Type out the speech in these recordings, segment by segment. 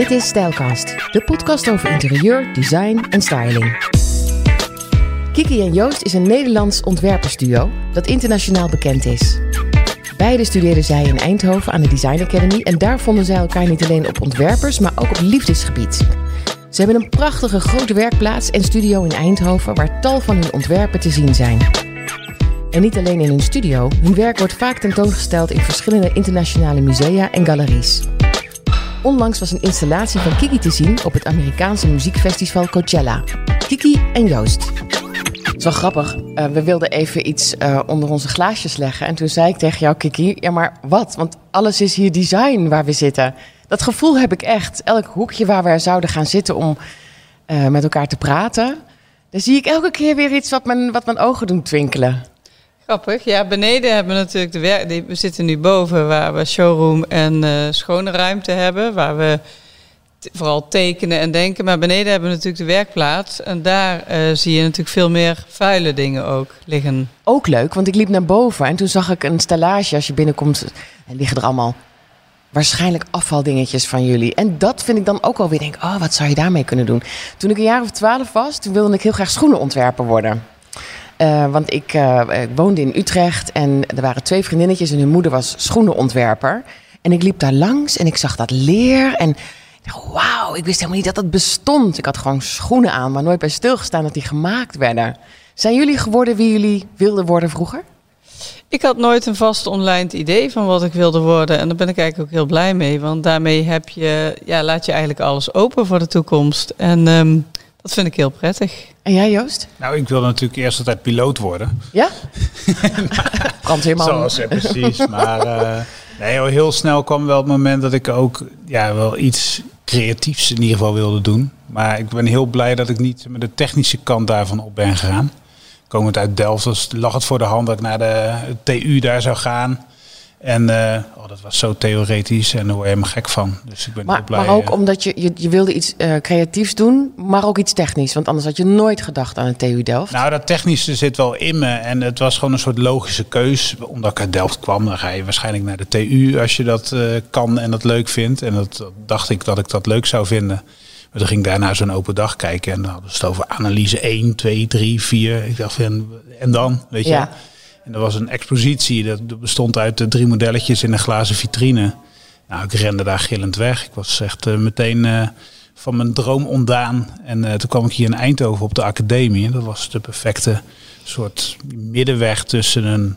Dit is Stijlcast, de podcast over interieur, design en styling. Kiki en Joost is een Nederlands ontwerpersduo dat internationaal bekend is. Beiden studeerden zij in Eindhoven aan de Design Academy en daar vonden zij elkaar niet alleen op ontwerpers, maar ook op liefdesgebied. Ze hebben een prachtige grote werkplaats en studio in Eindhoven waar tal van hun ontwerpen te zien zijn. En niet alleen in hun studio, hun werk wordt vaak tentoongesteld in verschillende internationale musea en galeries. Onlangs was een installatie van Kiki te zien op het Amerikaanse muziekfestival Coachella. Kiki en Joost. Het is wel grappig. Uh, we wilden even iets uh, onder onze glaasjes leggen. En toen zei ik tegen jou, Kiki, ja maar wat? Want alles is hier design waar we zitten. Dat gevoel heb ik echt. Elk hoekje waar we zouden gaan zitten om uh, met elkaar te praten. Daar zie ik elke keer weer iets wat mijn, wat mijn ogen doen twinkelen. Grappig. Ja, beneden hebben we natuurlijk de werk. We zitten nu boven waar we showroom en uh, schone ruimte hebben. Waar we vooral tekenen en denken. Maar beneden hebben we natuurlijk de werkplaats. En daar uh, zie je natuurlijk veel meer vuile dingen ook liggen. Ook leuk, want ik liep naar boven en toen zag ik een stellage. Als je binnenkomt, en liggen er allemaal waarschijnlijk afvaldingetjes van jullie. En dat vind ik dan ook alweer denk, oh, wat zou je daarmee kunnen doen? Toen ik een jaar of twaalf was, toen wilde ik heel graag schoenenontwerper worden. Uh, want ik, uh, ik, woonde in Utrecht en er waren twee vriendinnetjes en hun moeder was schoenenontwerper. En ik liep daar langs en ik zag dat leer en wauw, ik wist helemaal niet dat dat bestond. Ik had gewoon schoenen aan, maar nooit bij stilgestaan dat die gemaakt werden. Zijn jullie geworden wie jullie wilden worden vroeger? Ik had nooit een vast online idee van wat ik wilde worden. En daar ben ik eigenlijk ook heel blij mee. Want daarmee heb je, ja, laat je eigenlijk alles open voor de toekomst. En um, dat vind ik heel prettig. En jij, Joost? Nou, ik wilde natuurlijk eerst altijd piloot worden. Ja? Brandweerman. Zoals, ja, precies. Maar uh, nee, heel snel kwam wel het moment dat ik ook ja, wel iets creatiefs in ieder geval wilde doen. Maar ik ben heel blij dat ik niet met de technische kant daarvan op ben gegaan. Komend uit Delft dus lag het voor de hand dat ik naar de TU daar zou gaan. En uh, oh, dat was zo theoretisch en daar word je helemaal gek van. Dus ik ben maar, heel blij. Maar ook omdat je, je, je wilde iets uh, creatiefs doen, maar ook iets technisch. Want anders had je nooit gedacht aan een TU Delft. Nou, dat technische zit wel in me. En het was gewoon een soort logische keus. Omdat ik uit Delft kwam, dan ga je waarschijnlijk naar de TU als je dat uh, kan en dat leuk vindt. En dat, dat dacht ik dat ik dat leuk zou vinden. Maar toen ging ik daarna zo'n open dag kijken. En dan hadden ze het over analyse 1, 2, 3, 4. Ik dacht, en, en dan, weet je. Ja. En er was een expositie, dat bestond uit de drie modelletjes in een glazen vitrine. Nou, ik rende daar gillend weg. Ik was echt uh, meteen uh, van mijn droom ontdaan. En uh, toen kwam ik hier in Eindhoven op de academie. En dat was de perfecte soort middenweg tussen een,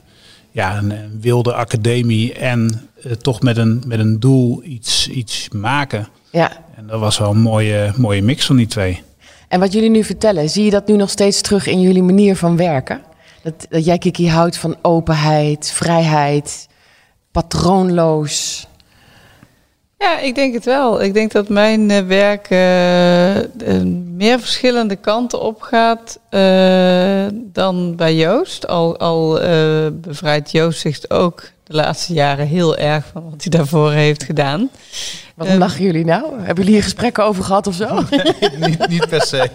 ja, een, een wilde academie en toch met een, met een doel iets, iets maken. Ja. En dat was wel een mooie, mooie mix van die twee. En wat jullie nu vertellen, zie je dat nu nog steeds terug in jullie manier van werken? Dat, jij, Kiki, houdt van openheid, vrijheid, patroonloos. Ja, ik denk het wel. Ik denk dat mijn uh, werk uh, meer verschillende kanten opgaat uh, dan bij Joost. Al, al bevrijdt Joost zich ook de laatste jaren heel erg van wat hij daarvoor heeft gedaan. Waarom lachen jullie nou? Hebben jullie hier gesprekken over gehad of zo? niet, niet per se.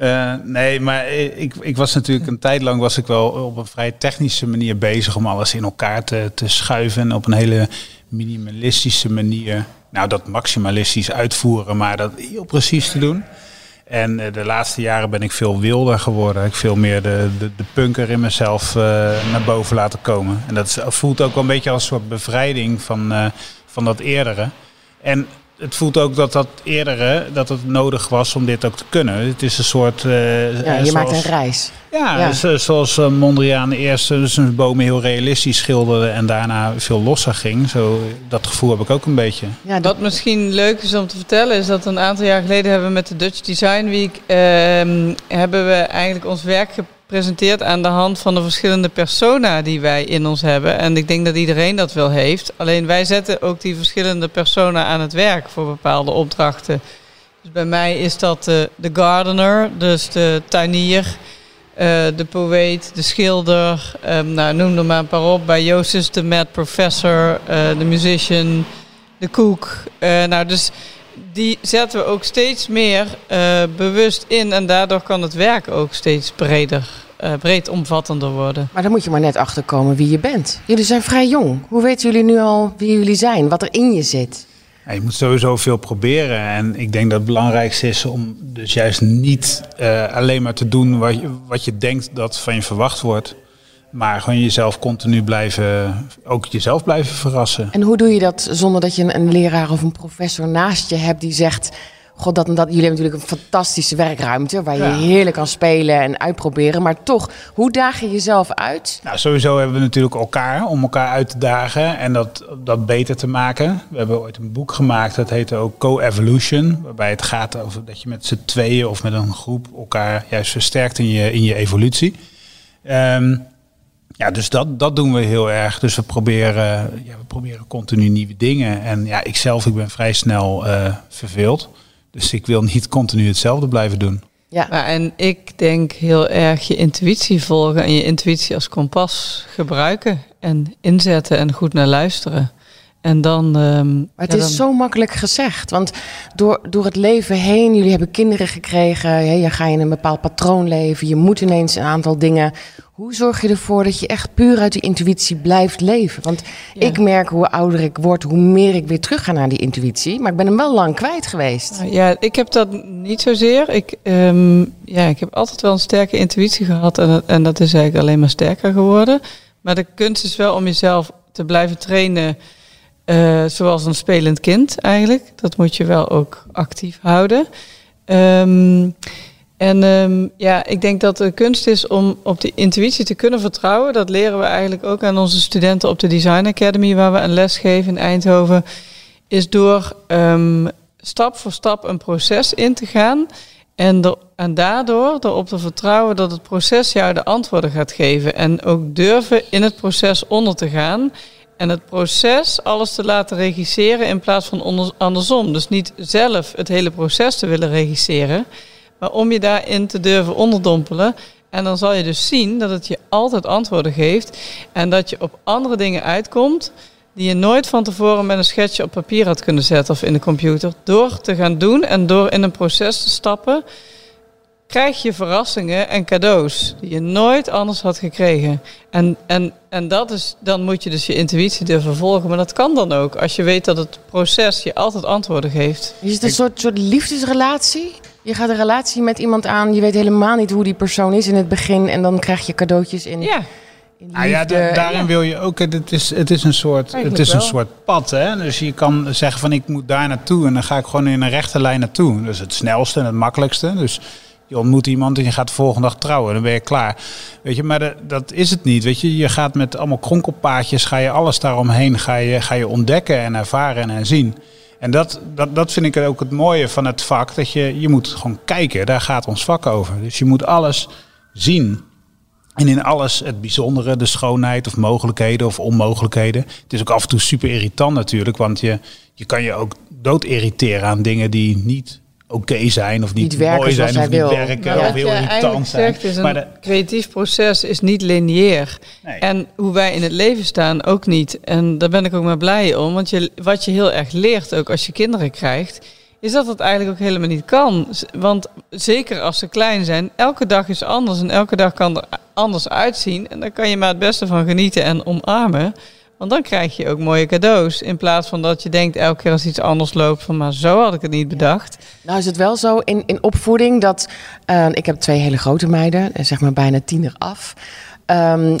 Uh, nee, maar ik, ik was natuurlijk een tijd lang was ik wel op een vrij technische manier bezig om alles in elkaar te, te schuiven. En op een hele minimalistische manier. Nou, dat maximalistisch uitvoeren, maar dat heel precies te doen. En uh, de laatste jaren ben ik veel wilder geworden. Ik veel meer de, de, de punker in mezelf uh, naar boven laten komen. En dat voelt ook wel een beetje als een soort bevrijding van, uh, van dat eerdere. En het voelt ook dat dat eerdere, dat het nodig was om dit ook te kunnen. Het is een soort... Uh, ja, je zoals, maakt een reis. Ja, ja. Dus, zoals uh, Mondriaan eerst dus een bomen heel realistisch schilderde en daarna veel losser ging. Zo, dat gevoel heb ik ook een beetje. Ja, Wat misschien leuk is om te vertellen is dat een aantal jaar geleden hebben we met de Dutch Design Week uh, hebben we eigenlijk ons werk gepresenteerd aan de hand van de verschillende persona die wij in ons hebben. En ik denk dat iedereen dat wel heeft. Alleen wij zetten ook die verschillende persona aan het werk voor bepaalde opdrachten. Dus bij mij is dat de, de gardener, dus de tuinier, uh, de poëet, de schilder. Um, nou, noem er maar een paar op. Bij Joost de mad professor, uh, de musician, de koek. Uh, nou, dus die zetten we ook steeds meer uh, bewust in. En daardoor kan het werk ook steeds breder, uh, breed omvattender worden. Maar dan moet je maar net achterkomen wie je bent. Jullie zijn vrij jong. Hoe weten jullie nu al wie jullie zijn? Wat er in je zit? Ja, je moet sowieso veel proberen. En ik denk dat het belangrijkste is om dus juist niet uh, alleen maar te doen wat je, wat je denkt dat van je verwacht wordt. Maar gewoon jezelf continu blijven, ook jezelf blijven verrassen. En hoe doe je dat zonder dat je een, een leraar of een professor naast je hebt die zegt God, dat, dat, jullie hebben natuurlijk een fantastische werkruimte waar je heerlijk kan spelen en uitproberen. Maar toch, hoe daag je jezelf uit? Nou, sowieso hebben we natuurlijk elkaar om elkaar uit te dagen en dat, dat beter te maken. We hebben ooit een boek gemaakt, dat heet ook Co-Evolution. Waarbij het gaat over dat je met z'n tweeën of met een groep elkaar juist versterkt in je, in je evolutie. Um, ja, dus dat, dat doen we heel erg. Dus we proberen, ja, we proberen continu nieuwe dingen. En ja, ik zelf, ik ben vrij snel uh, verveeld. Dus ik wil niet continu hetzelfde blijven doen. Ja. Maar en ik denk heel erg je intuïtie volgen en je intuïtie als kompas gebruiken en inzetten en goed naar luisteren. En dan. Um, maar het is zo makkelijk gezegd. Want door, door het leven heen, jullie hebben kinderen gekregen. je gaat in een bepaald patroon leven. Je moet ineens een aantal dingen. Hoe zorg je ervoor dat je echt puur uit die intuïtie blijft leven? Want ik merk hoe ouder ik word, hoe meer ik weer terug ga naar die intuïtie. Maar ik ben hem wel lang kwijt geweest. Ja, ik heb dat niet zozeer. Ik, um, ja, ik heb altijd wel een sterke intuïtie gehad. En, en dat is eigenlijk alleen maar sterker geworden. Maar de kunst is wel om jezelf te blijven trainen uh, zoals een spelend kind eigenlijk. Dat moet je wel ook actief houden. Um, en um, ja, ik denk dat de kunst is om op die intuïtie te kunnen vertrouwen. Dat leren we eigenlijk ook aan onze studenten op de Design Academy, waar we een les geven in Eindhoven. Is door um, stap voor stap een proces in te gaan. En, de, en daardoor erop te vertrouwen dat het proces jou de antwoorden gaat geven. En ook durven in het proces onder te gaan. En het proces alles te laten regisseren in plaats van andersom. Dus niet zelf het hele proces te willen regisseren, maar om je daarin te durven onderdompelen. En dan zal je dus zien dat het je altijd antwoorden geeft en dat je op andere dingen uitkomt die je nooit van tevoren met een schetsje op papier had kunnen zetten of in de computer. Door te gaan doen en door in een proces te stappen, krijg je verrassingen en cadeaus die je nooit anders had gekregen. En, en, en dat is, dan moet je dus je intuïtie durven volgen. Maar dat kan dan ook, als je weet dat het proces je altijd antwoorden geeft. Is het een soort, soort liefdesrelatie? Je gaat een relatie met iemand aan, je weet helemaal niet hoe die persoon is in het begin. En dan krijg je cadeautjes in. Ja. Ah ja, daarin wil je ook. Het is, het is een soort, het is een soort pad. Hè? Dus je kan zeggen van ik moet daar naartoe en dan ga ik gewoon in een rechte lijn naartoe. Dat is het snelste en het makkelijkste. Dus je ontmoet iemand en je gaat de volgende dag trouwen. Dan ben je klaar. Weet je, maar dat is het niet. Weet je, je gaat met allemaal kronkelpaadjes, ga je alles daaromheen, ga je, ga je ontdekken en ervaren en zien. En dat, dat, dat vind ik ook het mooie van het vak. Dat je, je moet gewoon kijken. Daar gaat ons vak over. Dus je moet alles zien. En in alles het bijzondere, de schoonheid of mogelijkheden of onmogelijkheden. Het is ook af en toe super irritant natuurlijk. Want je, je kan je ook dood irriteren aan dingen die niet oké zijn of niet, niet mooi zijn of niet wil. werken of heel irritant zijn. Zegt, is een de, creatief proces is niet lineair. Nee. En hoe wij in het leven staan ook niet. En daar ben ik ook maar blij om. Want je, wat je heel erg leert ook als je kinderen krijgt, is dat het eigenlijk ook helemaal niet kan. Want zeker als ze klein zijn, elke dag is anders en elke dag kan er anders uitzien. En daar kan je maar het beste van genieten en omarmen. Want dan krijg je ook mooie cadeaus. In plaats van dat je denkt elke keer als iets anders loopt van maar zo had ik het niet bedacht. Nou is het wel zo in, in opvoeding dat uh, ik heb twee hele grote meiden, eh, zeg maar bijna tiener af. Um,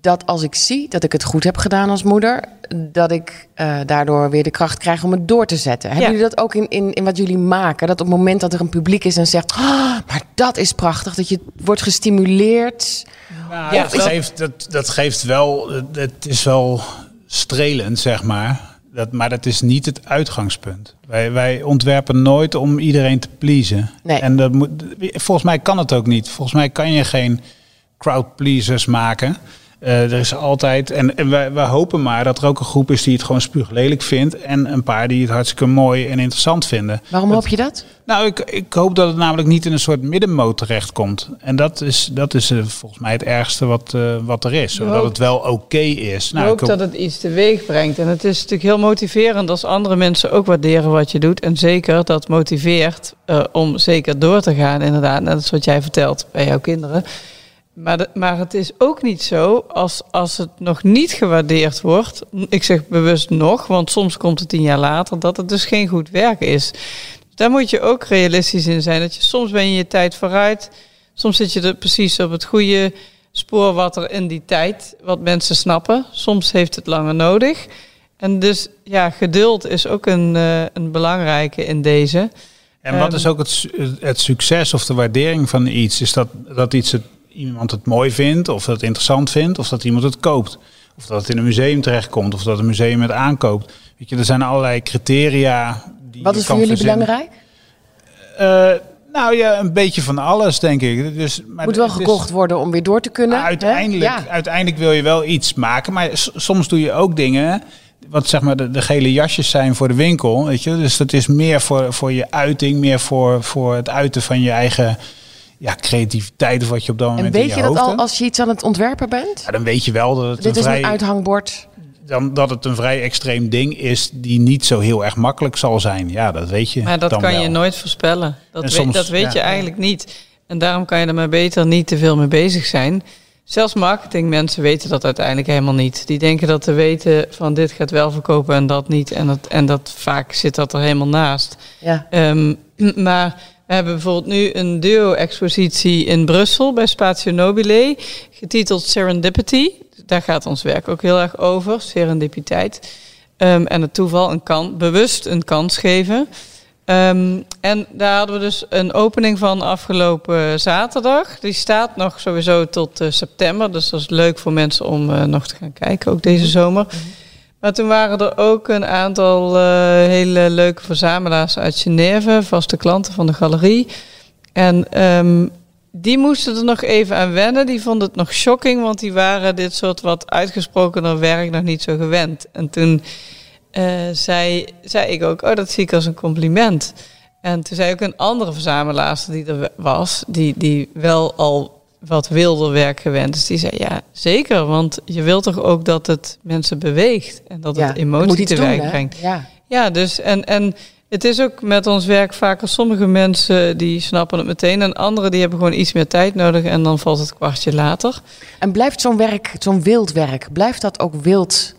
dat als ik zie dat ik het goed heb gedaan als moeder, dat ik uh, daardoor weer de kracht krijg om het door te zetten. Ja. Hebben jullie dat ook in, in, in wat jullie maken? Dat op het moment dat er een publiek is en zegt, oh, maar dat is prachtig, dat je wordt gestimuleerd. Nou, ja, dat, geeft, dat, dat geeft wel, het is wel strelend, zeg maar. Dat, maar dat is niet het uitgangspunt. Wij, wij ontwerpen nooit om iedereen te pleasen. Nee. En dat moet, volgens mij kan het ook niet. Volgens mij kan je geen crowd pleasers maken. Uh, er is altijd, en, en wij, wij, hopen maar dat er ook een groep is die het gewoon spuuglelijk vindt. En een paar die het hartstikke mooi en interessant vinden. Waarom dat, hoop je dat? Nou, ik, ik hoop dat het namelijk niet in een soort middenmoot terechtkomt. En dat is, dat is uh, volgens mij het ergste wat, uh, wat er is. Zodat het wel oké okay is. Nou, ik hoop dat het iets teweeg brengt. En het is natuurlijk heel motiverend als andere mensen ook waarderen wat je doet. En zeker dat motiveert om zeker door te gaan, inderdaad. Net als wat jij vertelt bij jouw kinderen. Maar, de- maar het is ook niet zo als, als het nog niet gewaardeerd wordt. Ik zeg bewust nog, want soms komt het tien jaar later dat het dus geen goed werk is. Daar moet je ook realistisch in zijn. Dat je soms ben je je tijd vooruit. Soms zit je er precies op het goede spoor wat er in die tijd, wat mensen snappen. Soms heeft het langer nodig. En dus ja, geduld is ook een, eh, een belangrijke in deze. En wat Ehm, is ook het, het succes of de waardering van iets? Is dat, dat iets het, iemand het mooi vindt, of dat het interessant vindt, of dat iemand het koopt? Of dat het in een museum terechtkomt, of dat een museum het aankoopt. Weet je, er zijn allerlei criteria. Die Wat is voor jullie verzinnen. belangrijk? Eh, nou ja, een beetje van alles, denk ik. Dus, maar Moet wel is- gekocht worden om weer door te kunnen. Uiteindelijk, Ja. uiteindelijk wil je wel iets maken, maar soms doe je ook dingen. Wat zeg maar de, de gele jasjes zijn voor de winkel, weet je. Dus dat is meer voor, voor je uiting, meer voor, voor het uiten van je eigen ja, creativiteit of wat je op dat En moment in weet je je dat al hebt. als je iets aan het ontwerpen bent? Ja, dan weet je wel dat het, Dit een is vrij, een uithangbord. dan, dat het een vrij extreem ding is die niet zo heel erg makkelijk zal zijn. Ja, dat weet je. Maar dat dan kan wel. je nooit voorspellen. Dat, En weet, soms- dat weet ja. je eigenlijk niet. En daarom kan je er maar beter niet te veel mee bezig zijn. Zelfs marketingmensen weten dat uiteindelijk helemaal niet. Die denken dat te weten van dit gaat wel verkopen en dat niet. En dat, en dat vaak zit dat er helemaal naast. Ja. Ehm, maar we hebben bijvoorbeeld nu een duo-expositie in Brussel bij Spatio Nobile, getiteld Serendipity. Daar gaat ons werk ook heel erg over, serendipiteit. Ehm, en het toeval een kan, bewust een kans geven. Ehm, en daar hadden we dus een opening van afgelopen zaterdag. Die staat nog sowieso tot eh, september. Dus dat is leuk voor mensen om eh, nog te gaan kijken, ook deze zomer. Maar toen waren er ook een aantal eh, hele leuke verzamelaars uit Genève, vaste klanten van de galerie. En ehm, die moesten er nog even aan wennen. Die vonden het nog shocking, want die waren dit soort wat uitgesprokener werk nog niet zo gewend. En toen eh, zei, zei ik ook, oh, dat zie ik als een compliment. En toen zei ook een andere verzamelaar die er was, die, die wel al wat wilder werk gewend is, die zei ja, zeker, want je wilt toch ook dat het mensen beweegt en dat ja. het emotie teweeg brengt. Ja. Ja, dus en, en het is ook met ons werk vaker sommige mensen die snappen het meteen en anderen die hebben gewoon iets meer tijd nodig en dan valt het kwartje later. En blijft zo'n werk, zo'n wild werk, blijft dat ook wild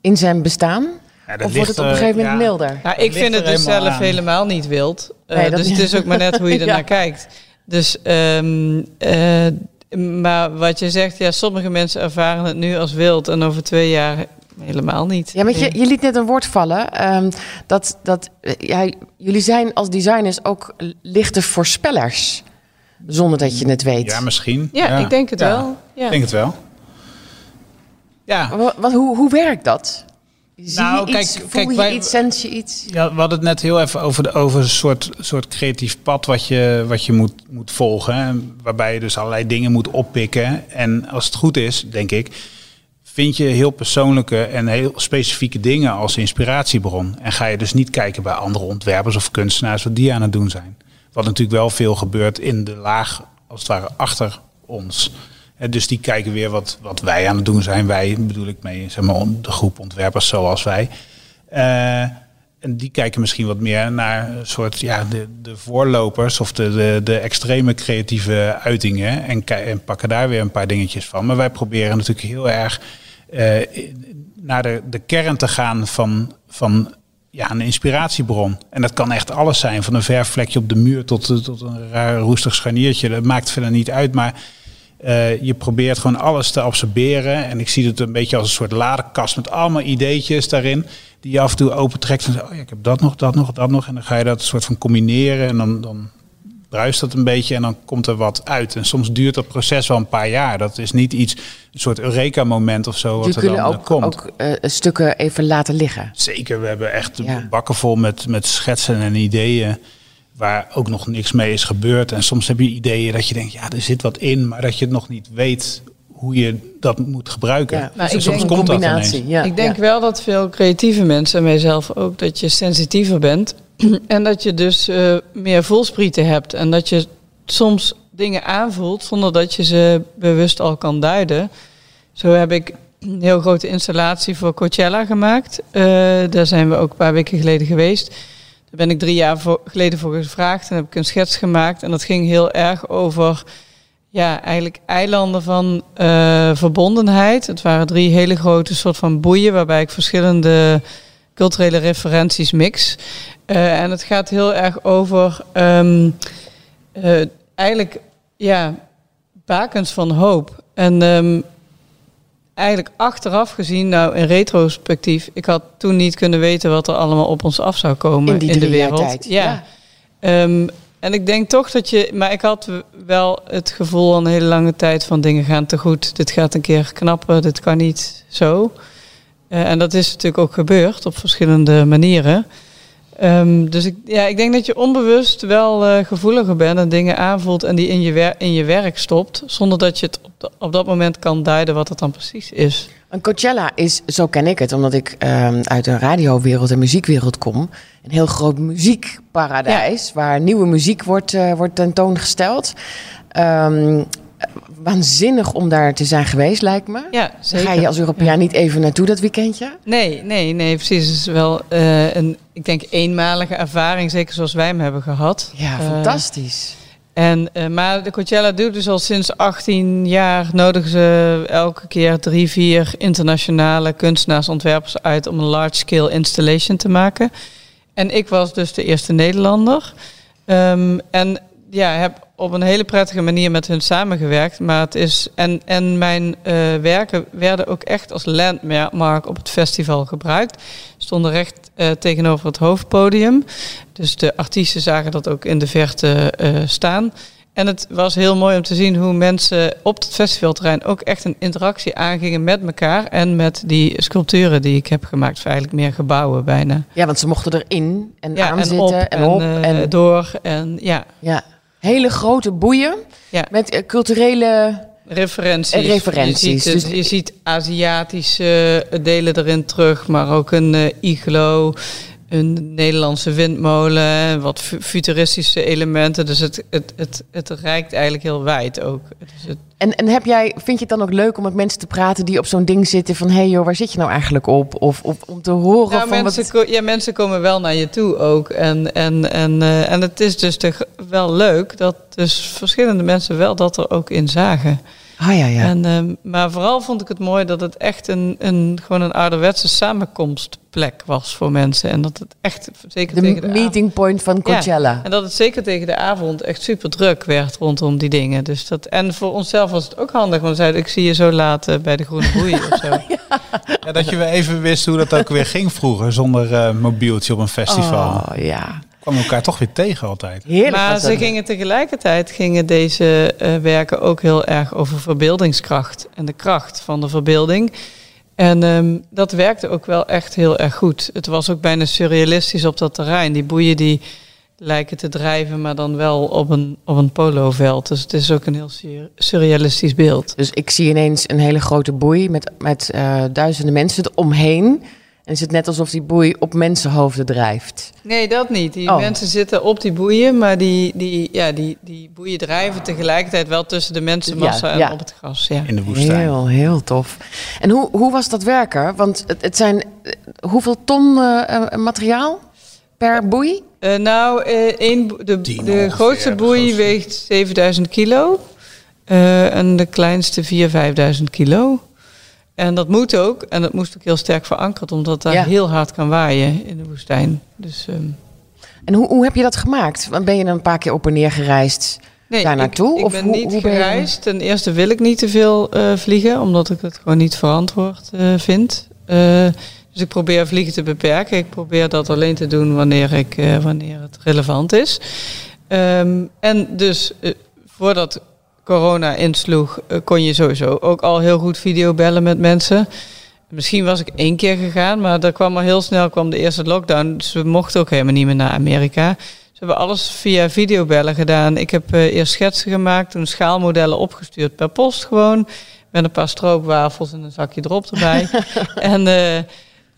in zijn bestaan? Ja, Of wordt het op een gegeven moment ja. milder? Nou, Dat ik vind het dus zelf aan. helemaal niet wild. Eh, Nee, dus niet. het is ook maar net hoe je er Ja. naar kijkt. Dus, ehm, eh, maar wat je zegt, ja, sommige mensen ervaren het nu als wild en over twee jaar helemaal niet. Ja, want je, je liet net een woord vallen. ehm, dat, dat, eh, ja, jullie zijn als designers ook lichte voorspellers. Zonder dat je het weet. Ja, misschien. Ja, ik denk het Ja, wel. Ja. Ik denk het wel. Ja, Wat, wat- hoe, hoe werkt dat? Zie Nou, je kijk- iets, voel kijk, je wij- iets, sens je iets? Ja, we hadden het net heel even over, de, over een soort, soort creatief pad wat je, wat je moet, moet volgen. hè. Waarbij je dus allerlei dingen moet oppikken. En als het goed is, denk ik, vind je heel persoonlijke en heel specifieke dingen als inspiratiebron. En ga je dus niet kijken bij andere ontwerpers of kunstenaars wat die aan het doen zijn. Wat natuurlijk wel veel gebeurt in de laag, als het ware, achter ons. Dus die kijken weer wat, wat wij aan het doen zijn. Wij bedoel ik mee, zeg maar, de groep ontwerpers zoals wij. Eh, en die kijken misschien wat meer naar een soort ja, de, de voorlopers of de, de, de extreme creatieve uitingen. En, en pakken daar weer een paar dingetjes van. Maar wij proberen natuurlijk heel erg eh, naar de, de kern te gaan van, van ja, een inspiratiebron. En dat kan echt alles zijn. Van een verfvlekje op de muur tot, tot een raar roestig scharniertje. Dat maakt verder niet uit. Maar eh, je probeert gewoon alles te absorberen. En ik zie het een beetje als een soort ladekast met allemaal ideetjes daarin. Die je af en toe opentrekt. En zegt, oh ja, ik heb dat nog, dat nog, dat nog. En dan ga je dat soort van combineren. En dan, dan bruist dat een beetje en dan komt er wat uit. En soms duurt dat proces wel een paar jaar. Dat is niet iets, een soort Eureka-moment of zo. Wat er dan kunnen eh, ook, komt. ook eh, stukken even laten liggen. Zeker, we hebben echt Ja. bakken vol met, met schetsen en ideeën waar ook nog niks mee is gebeurd. En soms heb je ideeën dat je denkt, ja, er zit wat in, maar dat je het nog niet weet hoe je dat moet gebruiken. Ja, Maar Dus ik soms denk- komt dat combinatie. ineens. Ja, ik denk ja. wel dat veel creatieve mensen, en mijzelf ook, dat je sensitiever bent. en dat je dus eh, meer voelsprieten hebt. En dat je soms dingen aanvoelt zonder dat je ze bewust al kan duiden. Zo heb ik een heel grote installatie voor Coachella gemaakt. Eh, daar zijn we ook een paar weken geleden geweest. Daar ben ik drie jaar voor, geleden voor gevraagd en heb ik een schets gemaakt. En dat ging heel erg over ja, eigenlijk eilanden van uh, verbondenheid. Het waren drie hele grote soort van boeien waarbij ik verschillende culturele referenties mix. Uh, en het gaat heel erg over um, uh, eigenlijk ja, bakens van hoop. En um, eigenlijk achteraf gezien, nou in retrospectief, ik had toen niet kunnen weten wat er allemaal op ons af zou komen in, in de wereld. Tijd. Ja. ja. Um, en ik denk toch dat je, maar ik had wel het gevoel al een hele lange tijd van dingen gaan te goed. Dit gaat een keer knappen, dit kan niet zo. Uh, en dat is natuurlijk ook gebeurd op verschillende manieren. Um, dus ik, ja, ik denk dat je onbewust wel uh, gevoeliger bent en dingen aanvoelt en die in je, wer in je werk stopt, zonder dat je het op, de, op dat moment kan duiden wat het dan precies is. Een Coachella is, zo ken ik het, omdat ik um, uit de radiowereld en muziekwereld kom, een heel groot muziekparadijs ja. waar nieuwe muziek wordt, uh, wordt tentoongesteld. Um, waanzinnig om daar te zijn geweest, lijkt me. Ja, zeker. Ga je als Europeaan niet even naartoe dat weekendje? Nee, nee, nee, precies. Het is wel uh, een, ik denk, eenmalige ervaring, zeker zoals wij hem hebben gehad. Ja, uh, fantastisch. En, uh, maar de Coachella doet dus al sinds 18 jaar nodigen ze elke keer drie, vier internationale kunstenaars, ontwerpers uit om een large-scale installation te maken. En ik was dus de eerste Nederlander. Um, en ja, heb op een hele prettige manier met hun samengewerkt. Maar het is. En, en mijn uh, werken werden ook echt als landmark op het festival gebruikt. Stonden recht uh, tegenover het hoofdpodium. Dus de artiesten zagen dat ook in de verte uh, staan. En het was heel mooi om te zien hoe mensen op het festivalterrein ook echt een interactie aangingen met elkaar en met die sculpturen die ik heb gemaakt. Of eigenlijk meer gebouwen bijna. Ja, want ze mochten erin en ja, aan en zitten op en, en, op. uh, en door en ja. Ja, hele grote boeien Ja. met uh, culturele... Referenties. Referenties, Je ziet, dus- je ziet Aziatische delen erin terug, maar ook een eh, iglo, een Nederlandse windmolen, wat fu- futuristische elementen. Dus het, het, het, het reikt eigenlijk heel wijd ook. Dus het, En, en heb jij, vind je het dan ook leuk om met mensen te praten die op zo'n ding zitten van... hé hey joh, waar zit je nou eigenlijk op? Of, of om te horen nou, van mensen, wat... ja, mensen komen wel naar je toe ook. En, en, en, eh, en het is dus wel leuk dat dus verschillende mensen wel dat er ook in zagen. Ah ja, ja. En, ehm, maar vooral vond ik het mooi dat het echt een, een, gewoon een ouderwetse samenkomstplek was voor mensen. En dat het echt zeker de tegen de avond, meeting point van Coachella. en dat het zeker tegen de avond echt super druk werd rondom die dingen. Dus dat, en voor onszelf was het ook handig, want we zeiden ik zie je zo laat eh, bij de Groene Boei of zo. Ja, dat je weer even wist hoe dat ook weer ging vroeger, zonder eh, mobieltje op een festival. Oh ja, Kwam elkaar toch weer tegen altijd. heerlijk. Maar ze gingen tegelijkertijd gingen deze eh, werken ook heel erg over verbeeldingskracht en de kracht van de verbeelding. En ehm, dat werkte ook wel echt heel erg goed. Het was ook bijna surrealistisch op dat terrein. Die boeien die lijken te drijven, maar dan wel op een, op een poloveld. Dus het is ook een heel sur- surrealistisch beeld. Dus ik zie ineens een hele grote boei met, met eh, duizenden mensen eromheen. En is het net alsof die boei op mensenhoofden drijft. Nee, dat niet. Die Oh. mensen zitten op die boeien, maar die, die, ja, die, die boeien drijven tegelijkertijd wel tussen de mensenmassa Ja, en op het gras. Ja. In de woestijn. Heel, heel tof. En hoe, hoe was dat werken? Want het, het zijn eh, hoeveel ton eh, eh, materiaal per boei? Eh, nou, eh, één, de, de grootste boei weegt 7000 kilo. eh, en de kleinste 4.000, 5000 kilo. En dat moet ook. En dat moest ook heel sterk verankerd, omdat daar Ja. heel hard kan waaien in de woestijn. Dus ehm, En hoe, hoe heb je dat gemaakt? Ben je dan een paar keer op en neer gereisd? nee, Daar naartoe? Ik, ik Of ben hoe- niet hoe ben je dan- gereisd. Ten eerste wil ik niet te veel eh, vliegen, omdat ik het gewoon niet verantwoord eh, vind. Eh, dus ik probeer vliegen te beperken. Ik probeer dat alleen te doen wanneer, ik, wanneer het relevant is. Ehm, en dus voordat corona insloeg, eh, kon je sowieso ook al heel goed videobellen met mensen. Misschien was ik één keer gegaan, maar daar kwam al heel snel kwam de eerste lockdown. Dus we mochten ook helemaal niet meer naar Amerika. Ze hebben alles via videobellen gedaan. Ik heb eh, eerst schetsen gemaakt, toen schaalmodellen opgestuurd per post gewoon. Met een paar stroopwafels en een zakje drop erbij. en, eh,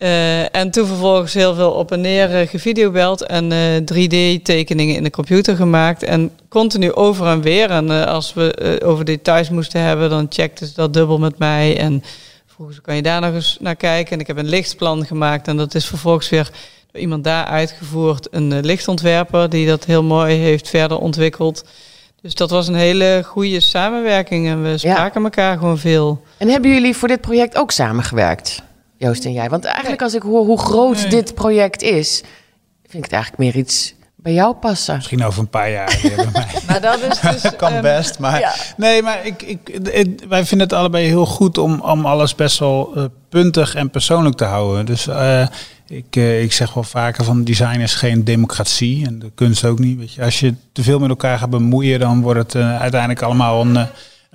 eh, en toen vervolgens heel veel op en neer eh, gevideobeld en eh, 3D-tekeningen in de computer gemaakt. En continu over en weer. En eh, als we eh, over details moesten hebben, dan checkten ze dat dubbel met mij. En vroegen ze, kan je daar nog eens naar kijken? En ik heb een lichtplan gemaakt. En dat is vervolgens weer door iemand daar uitgevoerd. Een eh, lichtontwerper die dat heel mooi heeft verder ontwikkeld. Dus dat was een hele goede samenwerking en we spraken elkaar gewoon veel. En hebben jullie voor dit project ook samengewerkt, Joost en jij? Want eigenlijk als ik hoor hoe groot dit project is, vind ik het eigenlijk meer iets bij jou passen. Misschien over een paar jaar weer bij mij. Maar dat is dus, kan best, maar ja. nee, maar ik, ik, wij vinden het allebei heel goed om, om alles best wel eh, puntig en persoonlijk te houden. Dus eh, ik, eh, ik zeg wel vaker van design is geen democratie en de kunst ook niet. Weet je, als je te veel met elkaar gaat bemoeien, dan wordt het uiteindelijk allemaal een, een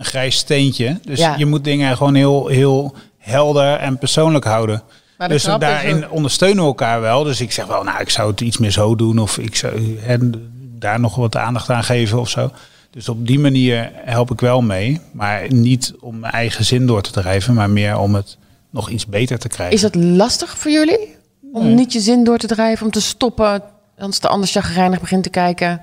grijs steentje. Dus Ja. je moet dingen gewoon heel, heel helder en persoonlijk houden. Maar dus daarin ook- ondersteunen we elkaar wel. Dus ik zeg wel, nou, ik zou het iets meer zo doen. Of ik zou hè, daar nog wat aandacht aan geven of zo. Dus op die manier help ik wel mee. Maar niet om mijn eigen zin door te drijven. Maar meer om het nog iets beter te krijgen. Is dat lastig voor jullie? Om niet je zin door te drijven, om te stoppen als de ander chagrijnig begint te kijken?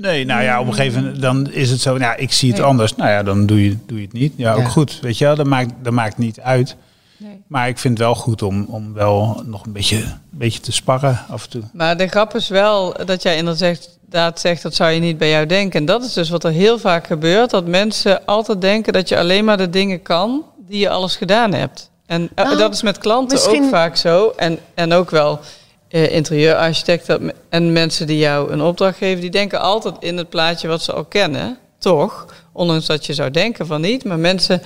Nee, nou ja, op een gegeven moment dan is het zo. Nou, ja, ik zie het Nee. anders. Nou ja, dan doe je, doe je het niet. Ja, ook Ja. goed. Weet je wel, dat maakt, dat maakt niet uit. Nee. Maar ik vind het wel goed om, om wel nog een beetje, een beetje te sparren af en toe. Maar de grap is wel dat jij inderdaad zegt dat zou je niet bij jou denken. En dat is dus wat er heel vaak gebeurt. Dat mensen altijd denken dat je alleen maar de dingen kan die je alles gedaan hebt. En eh, Nou, dat is met klanten misschien- ook vaak zo. En, en ook wel eh, interieurarchitecten en mensen die jou een opdracht geven. Die denken altijd in het plaatje wat ze al kennen. Toch? Ondanks dat je zou denken van niet. Maar mensen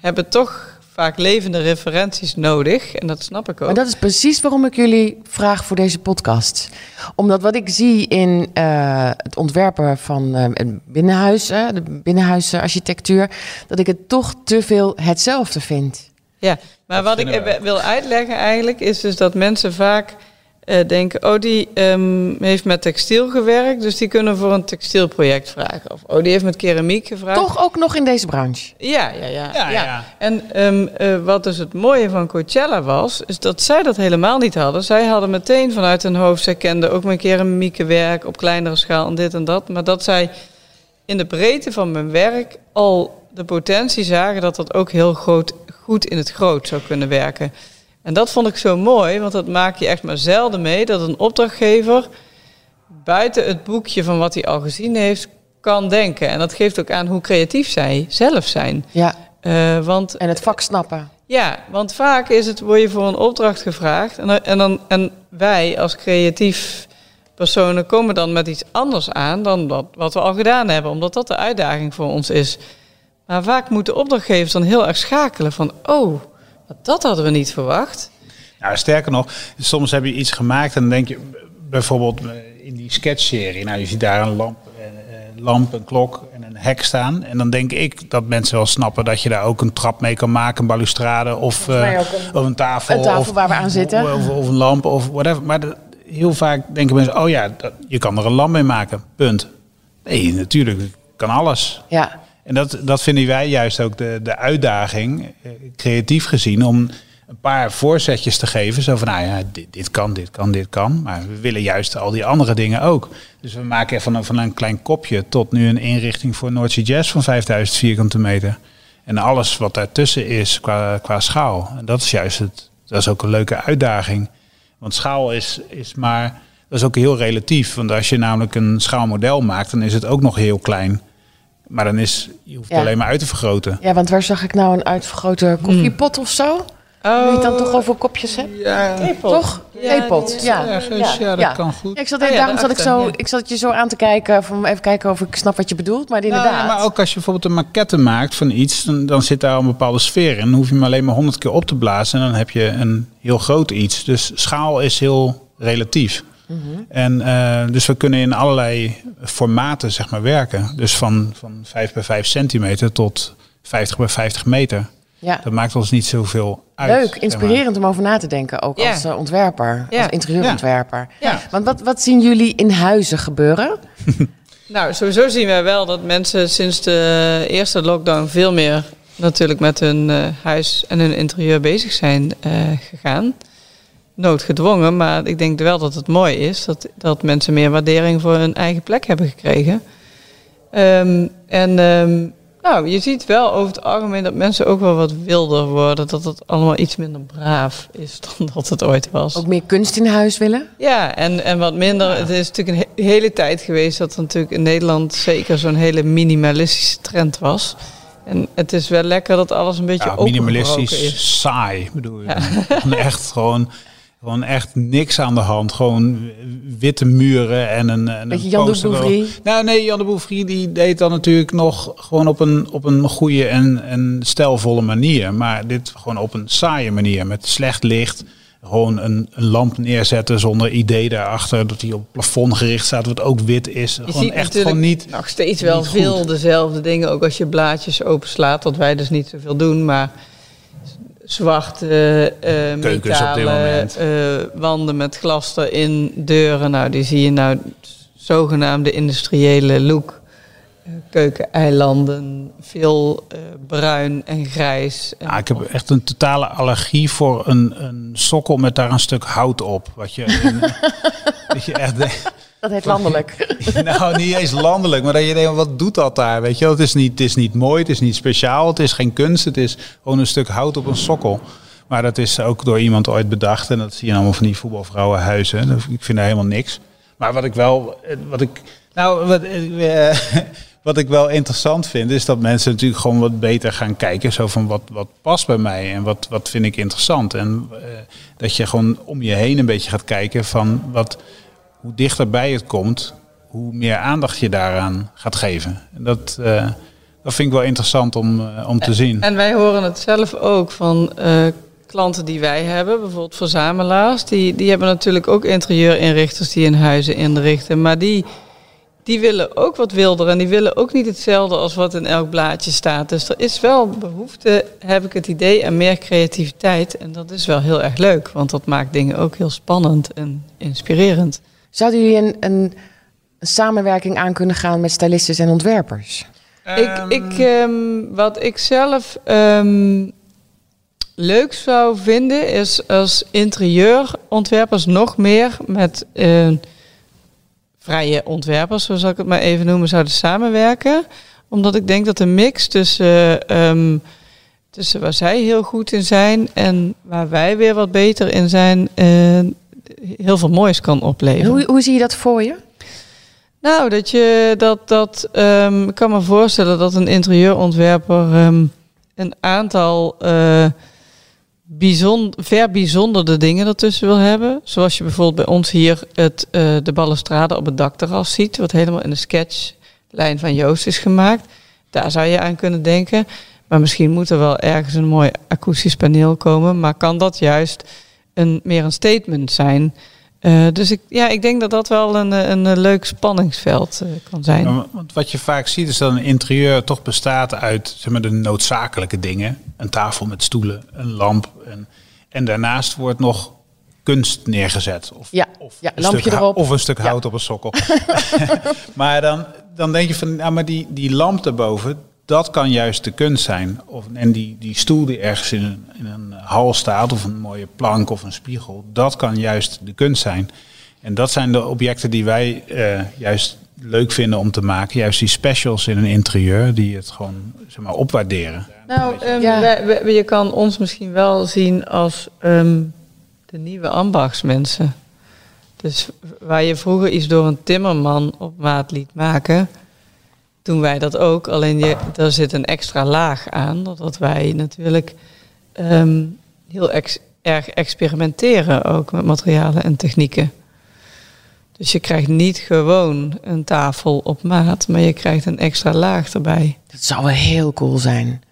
hebben toch vaak levende referenties nodig. En dat snap ik ook. Maar dat is precies waarom ik jullie vraag voor deze podcast. Omdat wat ik zie in eh, het ontwerpen van eh, een binnenhuis, hè, de binnenhuisarchitectuur, dat ik het toch te veel hetzelfde vind. Ja, maar Dat wat ik we eh, wil uitleggen eigenlijk is dus dat mensen vaak eh, denken, oh die ehm, heeft met textiel gewerkt, dus die kunnen voor een textielproject vragen. Of oh die heeft met keramiek gevraagd. Toch ook nog in deze branche. Ja, ja, ja. Ja, ja. En ehm, eh, wat dus het mooie van Coachella was, is dat zij dat helemaal niet hadden. Zij hadden meteen vanuit hun hoofd, zij kenden ook mijn keramieke werk op kleinere schaal en dit en dat. Maar dat zij in de breedte van mijn werk al de potentie zagen dat dat ook heel groot, goed in het groot zou kunnen werken. En dat vond ik zo mooi, want dat maak je echt maar zelden mee dat een opdrachtgever buiten het boekje van wat hij al gezien heeft kan denken. En dat geeft ook aan hoe creatief zij zelf zijn. Ja, Eh, want en het vak snappen. ja, want vaak is het, word je voor een opdracht gevraagd. En, en, dan, en wij als creatief personen komen dan met iets anders aan dan wat, wat we al gedaan hebben. Omdat dat de uitdaging voor ons is. Maar vaak moeten opdrachtgevers dan heel erg schakelen van... oh, dat hadden we niet verwacht. Nou, sterker nog, soms heb je iets gemaakt en dan denk je bijvoorbeeld eh, in die sketchserie, nou je ziet daar een lamp, eh, lamp, een klok en een hek staan. En dan denk ik dat mensen wel snappen dat je daar ook een trap mee kan maken, een balustrade of, eh, een- of een tafel. een tafel of, waar we aan zitten. Of, of een lamp of whatever. Maar dat- heel vaak denken mensen, oh ja, dat, je kan er een lamp mee maken, punt. Nee, natuurlijk, kan alles. Ja, En dat, dat vinden wij juist ook de, de uitdaging, eh, creatief gezien, om een paar voorzetjes te geven. Zo van, nou ja, dit, dit kan, dit kan, dit kan. Maar we willen juist al die andere dingen ook. Dus we maken van een, van een klein kopje tot nu een inrichting voor Noordzee Jazz van 5000 vierkante meter. En alles wat daartussen is qua, qua schaal. En dat is juist het, dat is ook een leuke uitdaging. Want schaal is, is maar, dat is ook heel relatief. Want als je namelijk een schaalmodel maakt, dan is het ook nog heel klein. Maar dan is, je hoeft Ja. het alleen maar uit te vergroten. ja, want waar zag ik nou een uitvergrote koffiepot of zo? Oh, Nu je het dan toch over kopjes hebt? Ja, Toch? Ja, Theepot, ja. ergens, ja, dat kan goed. Ja, ik zat, Oh ja, daarom zat ik, zo, ja. ik zat je zo aan te kijken, van even kijken of ik snap wat je bedoelt. Maar inderdaad. Nou, maar ook als je bijvoorbeeld een maquette maakt van iets, dan, dan zit daar een bepaalde sfeer in. Dan hoef je hem alleen maar honderd keer op te blazen en dan heb je een heel groot iets. Dus schaal is heel relatief. Mhm. En eh, dus we kunnen in allerlei formaten zeg maar werken. Dus van, van 5 bij 5 centimeter tot 50 bij 50 meter. ja. Dat maakt ons niet zoveel uit. Leuk, zeg maar. inspirerend om over na te denken, ook Ja. als eh, ontwerper, Ja. als interieurontwerper. Ja. Want wat, wat zien jullie in huizen gebeuren? Nou, sowieso zien wij wel dat mensen sinds de eerste lockdown veel meer natuurlijk met hun eh, huis en hun interieur bezig zijn eh, gegaan. Noodgedwongen, maar ik denk wel dat het mooi is dat, dat mensen meer waardering voor hun eigen plek hebben gekregen. Ehm, en ehm, Nou, je ziet wel over het algemeen dat mensen ook wel wat wilder worden. Dat het allemaal iets minder braaf is dan dat het ooit was. Ook meer kunst in huis willen? Ja, en, en wat minder. Het is natuurlijk een hele tijd geweest dat er natuurlijk in Nederland zeker zo'n hele minimalistische trend was. En het is wel lekker dat alles een beetje Ja, minimalistisch is. saai, bedoel je. Echt gewoon, gewoon echt niks aan de hand. Gewoon witte muren en een, en Beetje een Jan de. Bouvrie. Nou nee, Jan de Bouvrie die deed dan natuurlijk nog gewoon op een, op een goede en, en stijlvolle manier. Maar dit gewoon op een saaie manier met slecht licht. Gewoon een, een lamp neerzetten zonder idee daarachter. Dat die op het plafond gericht staat, wat ook wit is. Je gewoon ziet echt gewoon niet... nog steeds wel veel dezelfde dingen. Ook als je blaadjes openslaat, wat wij dus niet zoveel doen. Maar zwarte Keukens op dit metalen moment. eh, wanden met glas erin, deuren. Nou, die zie je nou zogenaamde industriële look. Eh, Keukeneilanden, veel bruin en grijs. En Ja, ik heb echt een totale allergie voor een, een sokkel met daar een stuk hout op. Wat je, in- dat je echt Dat heet landelijk. nou niet eens landelijk, maar dat je denkt, wat doet dat daar? Weet je, het is, niet, het is niet mooi, het is niet speciaal, het is geen kunst, het is gewoon een stuk hout op een sokkel. Maar dat is ook door iemand ooit bedacht en dat zie je allemaal van die voetbalvrouwenhuizen. Ik vind daar helemaal niks. Maar wat ik wel, eh, wat ik, nou, wat, eh, wat ik wel interessant vind, is dat mensen natuurlijk gewoon wat beter gaan kijken. Zo van wat, wat past bij mij en wat, wat vind ik interessant. En eh, dat je gewoon om je heen een beetje gaat kijken van wat, hoe dichterbij het komt, hoe meer aandacht je daaraan gaat geven. En dat, eh, dat vind ik wel interessant om, eh, om te zien. En wij horen het zelf ook van eh, klanten die wij hebben, bijvoorbeeld verzamelaars. Die, die hebben natuurlijk ook interieurinrichters die in huizen inrichten. Maar die, die willen ook wat wilder en die willen ook niet hetzelfde als wat in elk blaadje staat. Dus er is wel behoefte, heb ik het idee, aan meer creativiteit. En dat is wel heel erg leuk, want dat maakt dingen ook heel spannend en inspirerend. Zouden jullie een, een, een samenwerking aan kunnen gaan met stylistes en ontwerpers? Ik, ik, ehm, wat ik zelf ehm, leuk zou vinden is als interieurontwerpers nog meer met eh, vrije ontwerpers, zo zal ik het maar even noemen, zouden samenwerken. Omdat ik denk dat de mix tussen, ehm, tussen waar zij heel goed in zijn en waar wij weer wat beter in zijn, eh, heel veel moois kan En opleveren. hoe, hoe zie je dat voor je? Nou, dat je dat, dat ehm, ik kan me voorstellen dat een interieurontwerper ehm, een aantal eh bijzon, verbijzonderde dingen ertussen wil hebben. Zoals je bijvoorbeeld bij ons hier het, eh, de balustrade op het dakterras ziet, wat helemaal in de sketchlijn van Joost is gemaakt. Daar zou je aan kunnen denken. Maar misschien moet er wel ergens een mooi akoestisch paneel komen. Maar kan dat juist een, meer een statement zijn? Eh, dus ik, ja, ik denk dat dat wel een, een, leuk spanningsveld eh, kan zijn. Want wat je vaak ziet is dat een interieur toch bestaat uit zeg maar, de noodzakelijke dingen. Een tafel met stoelen, een lamp. En, en daarnaast wordt nog kunst neergezet. Of, Ja, of, ja, een, lampje stuk, erop. of een stuk hout op een sokkel. maar dan, dan denk je van, ja, maar die, die lamp daarboven, dat kan juist de kunst zijn. Of, en die, die stoel die ergens in een, in een hal staat, of een mooie plank of een spiegel, dat kan juist de kunst zijn. En dat zijn de objecten die wij eh, juist leuk vinden om te maken. Juist die specials in een interieur, die het gewoon zeg maar, opwaarderen. Nou, ehm, Ja. wij- wij- je kan ons misschien wel zien als ehm, de nieuwe ambachtsmensen. Dus waar je vroeger iets door een timmerman op maat liet maken, doen wij dat ook. Alleen je, daar zit een extra laag aan, dat wij natuurlijk ehm, heel ex- erg experimenteren ook met materialen en technieken. Dus je krijgt niet gewoon een tafel op maat, maar je krijgt een extra laag erbij. Dat zou wel heel cool zijn.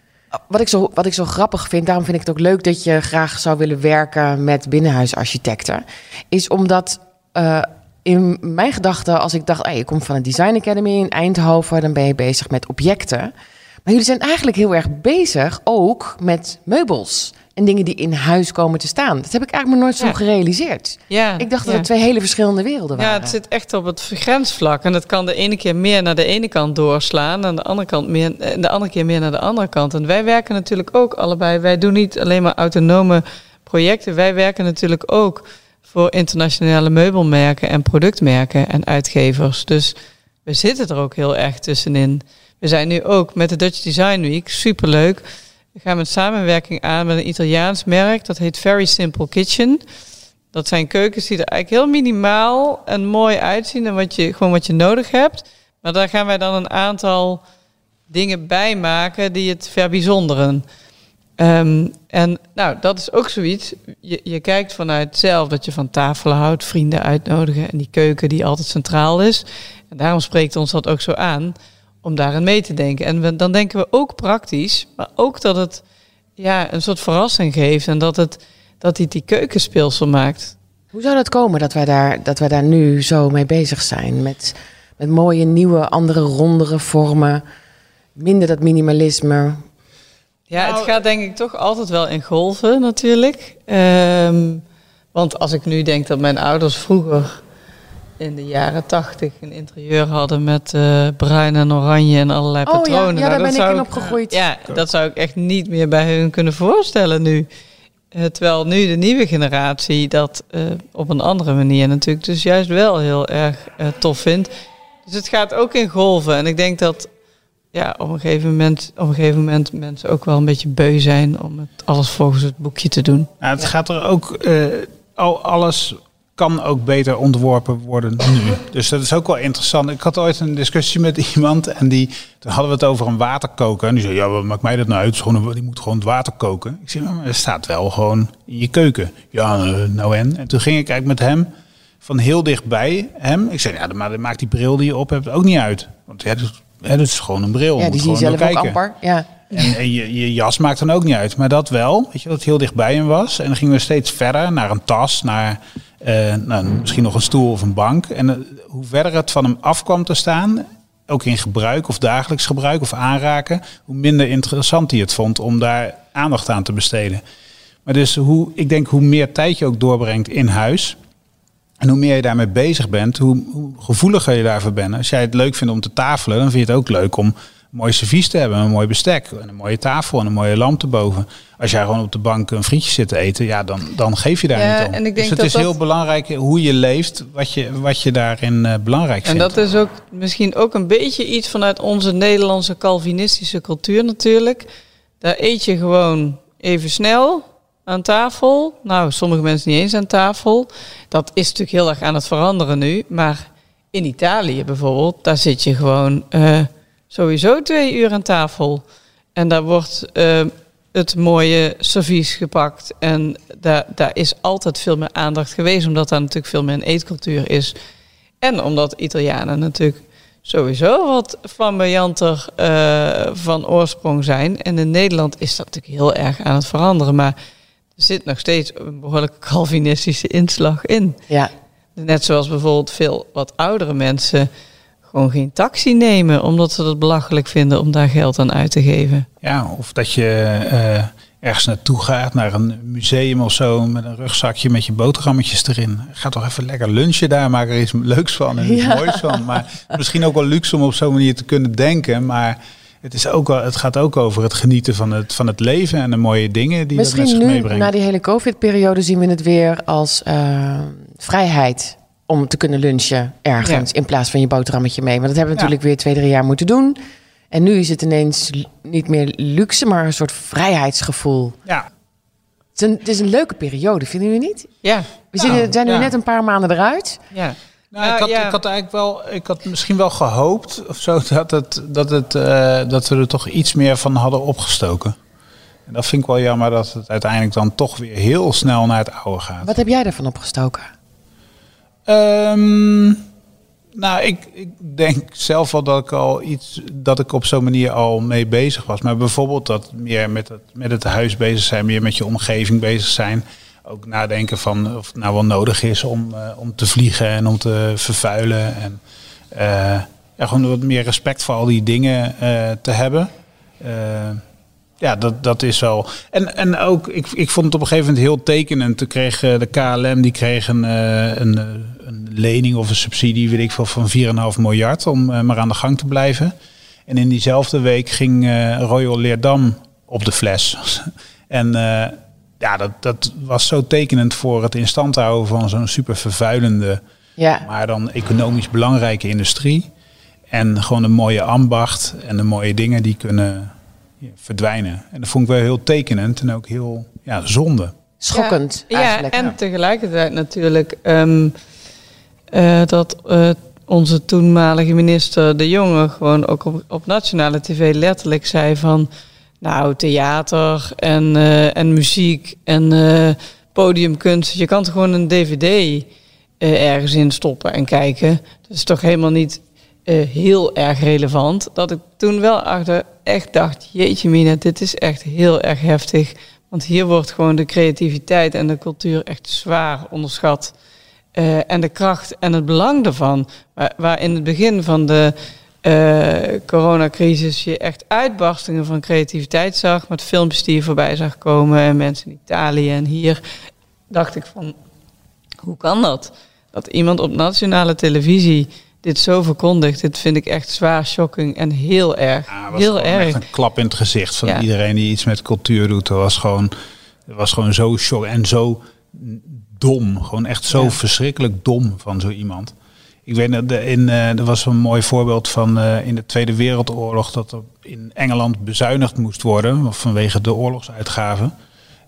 Wat ik, zo, wat ik zo grappig vind, daarom vind ik het ook leuk dat je graag zou willen werken met binnenhuisarchitecten, is omdat eh, in mijn gedachten, als ik dacht, hey, je komt van een Design Academy in Eindhoven, dan ben je bezig met objecten. Maar jullie zijn eigenlijk heel erg bezig ook met meubels en dingen die in huis komen te staan. Dat heb ik eigenlijk nog nooit zo Ja. gerealiseerd. Ja, Ik dacht dat ja. het twee hele verschillende werelden waren. Ja, het zit echt op het grensvlak. En dat kan de ene keer meer naar de ene kant doorslaan. En de andere, kant meer, en de andere keer meer naar de andere kant. En wij werken natuurlijk ook allebei. Wij doen niet alleen maar autonome projecten. Wij werken natuurlijk ook voor internationale meubelmerken en productmerken en uitgevers. Dus we zitten er ook heel erg tussenin. we zijn nu ook met de Dutch Design Week, superleuk. We gaan met samenwerking aan met een Italiaans merk, dat heet Very Simple Kitchen. Dat zijn keukens die er eigenlijk heel minimaal en mooi uitzien en wat je, gewoon wat je nodig hebt. Maar daar gaan wij dan een aantal dingen bij maken die het verbijzonderen. Ehm, en nou, dat is ook zoiets. Je, je kijkt vanuit zelf dat je van tafel houdt, vrienden uitnodigen en die keuken die altijd centraal is. En daarom spreekt ons dat ook zo aan om daarin mee te denken. En dan denken we ook praktisch, maar ook dat het ja, een soort verrassing geeft en dat het dat hij die keukenspeelsel maakt. Hoe zou dat komen dat wij daar, dat wij daar nu zo mee bezig zijn? Met, met mooie, nieuwe, andere, rondere vormen. Minder dat minimalisme. Ja, het Nou, gaat denk ik toch altijd wel in golven natuurlijk. Ehm, want als ik nu denk dat mijn ouders vroeger in de jaren tachtig een interieur hadden met eh, bruin en oranje en allerlei Oh ja, patronen. ja, nou, daar dat ben ik zou in opgegroeid. Ja, dat zou ik echt niet meer bij hun kunnen voorstellen nu. Eh, terwijl nu de nieuwe generatie dat eh, op een andere manier natuurlijk dus juist wel heel erg eh, tof vindt. Dus het gaat ook in golven. En ik denk dat ja, op een gegeven moment, op een gegeven moment mensen ook wel een beetje beu zijn om het alles volgens het boekje te doen. Nou, het gaat er ook, eh, al, alles kan ook beter ontworpen worden nu. Dus dat is ook wel interessant. Ik had ooit een discussie met iemand en die, toen hadden we het over een waterkoker. En die zei, ja, wat maakt mij dat nou uit? Gewoon Die moet gewoon het water koken. Ik zei, maar het staat wel gewoon in je keuken. Ja, eh, nou en? En toen ging ik eigenlijk met hem van heel dichtbij hem. Ik zei, ja, maar dan maakt die bril die je op hebt ook niet uit. Want ja, dat, is- hè, dat is gewoon een bril. Ja, die zie je zelf ook amper. Ja. En, en je, je jas maakt dan ook niet uit. Maar dat wel, weet je, dat het heel dichtbij hem was. En dan gingen we steeds verder naar een tas, naar eh, nou, misschien nog een stoel of een bank. En eh, hoe verder het van hem af kwam te staan, ook in gebruik of dagelijks gebruik of aanraken, hoe minder interessant hij het vond om daar aandacht aan te besteden. Maar dus hoe, ik denk hoe meer tijd je ook doorbrengt in huis. En hoe meer je daarmee bezig bent, hoe, hoe gevoeliger je daarvoor bent. Als jij het leuk vindt om te tafelen, dan vind je het ook leuk om een mooi servies te hebben, een mooi bestek, en een mooie tafel en een mooie lamp erboven. Als jij gewoon op de bank een frietje zit te eten, ja, dan, dan geef je daar Ja, niet om. en ik denk dus het dat is dat- heel belangrijk hoe je leeft, wat je, wat je daarin eh, belangrijk En vindt. dat is ook misschien ook een beetje iets vanuit onze Nederlandse Calvinistische cultuur natuurlijk. Daar eet je gewoon even snel aan tafel. Nou, sommige mensen niet eens aan tafel. Dat is natuurlijk heel erg aan het veranderen nu. Maar in Italië bijvoorbeeld, daar zit je gewoon eh, sowieso twee uur aan tafel. En daar wordt eh, het mooie servies gepakt. En daar, daar is altijd veel meer aandacht geweest, omdat daar natuurlijk veel meer een eetcultuur is. En omdat Italianen natuurlijk sowieso wat flamboyanter eh, van oorsprong zijn. En in Nederland is dat natuurlijk heel erg aan het veranderen. Maar zit nog steeds een behoorlijke Calvinistische inslag in. Ja. Net zoals bijvoorbeeld veel wat oudere mensen gewoon geen taxi nemen, omdat ze het belachelijk vinden om daar geld aan uit te geven. Ja, of dat je eh, ergens naartoe gaat, naar een museum of zo, met een rugzakje met je boterhammetjes erin. Ga toch even lekker lunchen daar, maak er iets leuks van en iets Ja. moois van. Maar misschien ook wel luxe om op zo'n manier te kunnen denken, maar het, is ook wel, het gaat ook over het genieten van het, van het leven en de mooie dingen die dat met Misschien zich nu, meebrengen. na die hele COVID-periode, zien we het weer als eh, vrijheid om te kunnen lunchen ergens in plaats van je boterhammetje mee. Want dat hebben we Ja. natuurlijk weer twee, drie jaar moeten doen. En nu is het ineens niet meer luxe, maar een soort vrijheidsgevoel. Ja, Het is een, het is een leuke periode, vinden jullie niet? Ja, We zitten- zijn nu ja. net een paar maanden eruit. ja. Nou, Nou, ik, had, ja. ik had eigenlijk wel, ik had misschien wel gehoopt of zo dat, het, dat, het, eh, dat we er toch iets meer van hadden opgestoken. En dat vind ik wel jammer dat het uiteindelijk dan toch weer heel snel naar het oude gaat. Wat heb jij ervan opgestoken? Ehm, nou, ik, ik denk zelf wel dat ik al iets, dat ik op zo'n manier al mee bezig was. Maar bijvoorbeeld dat meer met het, met het huis bezig zijn, meer met je omgeving bezig zijn. Ook nadenken van of het nou wel nodig is om, eh, om te vliegen en om te vervuilen. En eh, gewoon wat meer respect voor al die dingen eh, te hebben. Ja, dat, dat is wel. En, en ook, ik, ik vond het op een gegeven moment heel tekenend. Toen kreeg de KLM die kreeg een, een, een lening of een subsidie, weet ik veel, van 4,5 miljard om maar aan de gang te blijven. En in diezelfde week ging Royal Leerdam op de fles. en ja, dat, dat was zo tekenend voor het in stand houden van zo'n super vervuilende Ja, maar dan economisch belangrijke industrie. En gewoon een mooie ambacht en de mooie dingen die kunnen verdwijnen. En dat vond ik wel heel tekenend en ook heel ja, zonde. Schokkend ja, eigenlijk. Ja, en tegelijkertijd natuurlijk ehm, eh, dat uh, onze toenmalige minister De Jonge gewoon ook op, op nationale tv letterlijk zei van... Nou, theater en, uh, en muziek en podiumkunst. Je kan toch gewoon een dvd ergens in stoppen en kijken. Dat is toch helemaal niet heel erg relevant. Dat ik toen wel achter echt dacht, jeetje mina, dit is echt heel erg heftig. Want hier wordt gewoon de creativiteit en de cultuur echt zwaar onderschat. En de kracht en het belang daarvan. Waar in het begin van de uh, coronacrisis je echt uitbarstingen van creativiteit zag. Met filmpjes die je voorbij zag komen. En mensen in Italië en hier. Dacht ik van, hoe kan dat? Dat iemand op nationale televisie dit zo verkondigt. Dit vind ik echt zwaar shocking en heel erg. Ja, was heel erg. Echt een klap in het gezicht van ja. iedereen die iets met cultuur doet. Dat was gewoon, dat was gewoon zo shock en zo dom. Gewoon echt zo ja. verschrikkelijk dom van zo iemand. Ik weet dat in, uh, er was een mooi voorbeeld van uh, in de Tweede Wereldoorlog dat er in Engeland bezuinigd moest worden vanwege de oorlogsuitgaven.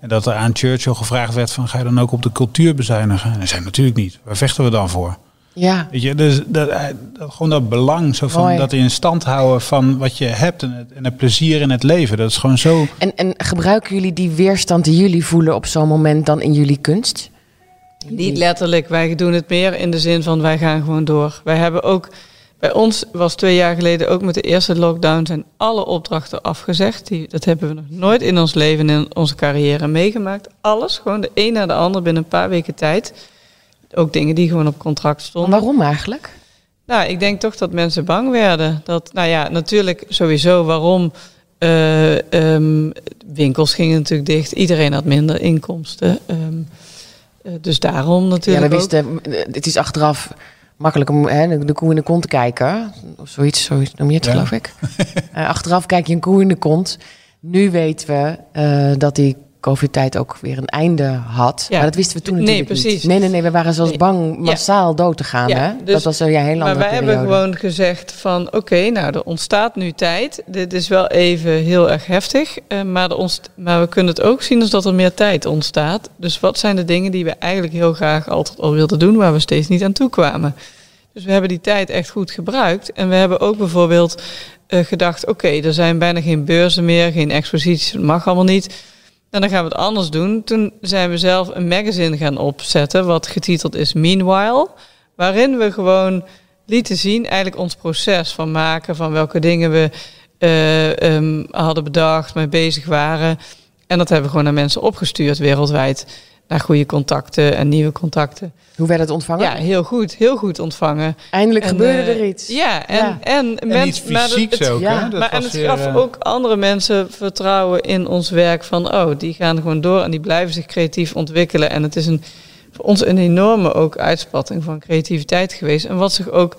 En dat er aan Churchill gevraagd werd van ga je dan ook op de cultuur bezuinigen? En hij zei natuurlijk niet. Waar vechten we dan voor? Ja. Weet je, dus dat, dat, gewoon dat belang zo van Mooi. dat in stand houden van wat je hebt en het, en het plezier in het leven. Dat is gewoon zo. En, en gebruiken jullie die weerstand die jullie voelen op zo'n moment dan in jullie kunst? Niet letterlijk, wij doen het meer in de zin van wij gaan gewoon door. Wij hebben ook, bij ons was twee jaar geleden ook met de eerste lockdown zijn alle opdrachten afgezegd. Die, dat hebben we nog nooit in ons leven, in onze carrière meegemaakt. Alles, gewoon de een na de ander binnen een paar weken tijd. Ook dingen die gewoon op contract stonden. Waarom eigenlijk? Nou, ik denk toch dat mensen bang werden. Dat, nou ja, natuurlijk sowieso waarom. Uh, um, winkels gingen natuurlijk dicht. Iedereen had minder inkomsten. Um, uh, dus daarom natuurlijk. Ja, we wisten, het is achteraf makkelijk om hè, de koe in de kont te kijken. Of zoiets, zoiets noem je het, ja. geloof ik. uh, achteraf kijk je een koe in de kont. Nu weten we uh, dat die COVID-tijd ook weer een einde had. Ja. Maar dat wisten we toen natuurlijk nee, precies. niet. Nee, nee, nee, we waren zelfs nee. bang massaal ja. dood te gaan. Ja, hè? Dus, dat was een ja, heel Maar wij periode. hebben gewoon gezegd van... oké, okay, nou, er ontstaat nu tijd. Dit is wel even heel erg heftig. Uh, maar, ontst- maar we kunnen het ook zien als dat er meer tijd ontstaat. Dus wat zijn de dingen die we eigenlijk heel graag altijd al wilden doen... waar we steeds niet aan toe kwamen? Dus we hebben die tijd echt goed gebruikt. En we hebben ook bijvoorbeeld uh, gedacht... oké, okay, er zijn bijna geen beurzen meer, geen exposities. Dat mag allemaal niet... En dan gaan we het anders doen. Toen zijn we zelf een magazine gaan opzetten, wat getiteld is Meanwhile. Waarin we gewoon lieten zien eigenlijk ons proces van maken, van welke dingen we uh, um, hadden bedacht, mee bezig waren. En dat hebben we gewoon naar mensen opgestuurd wereldwijd. Naar goede contacten en nieuwe contacten. Hoe werd het ontvangen? Ja, heel goed. Heel goed ontvangen. Eindelijk en, gebeurde uh, er iets. Ja, en, Ja. en, En men- iets maar het- ook, ja? Dat maar en was het gaf eh, ook andere mensen vertrouwen in ons werk. Van, oh, die gaan gewoon door en die blijven zich creatief ontwikkelen. En het is een, voor ons een enorme ook uitspatting van creativiteit geweest. En wat zich ook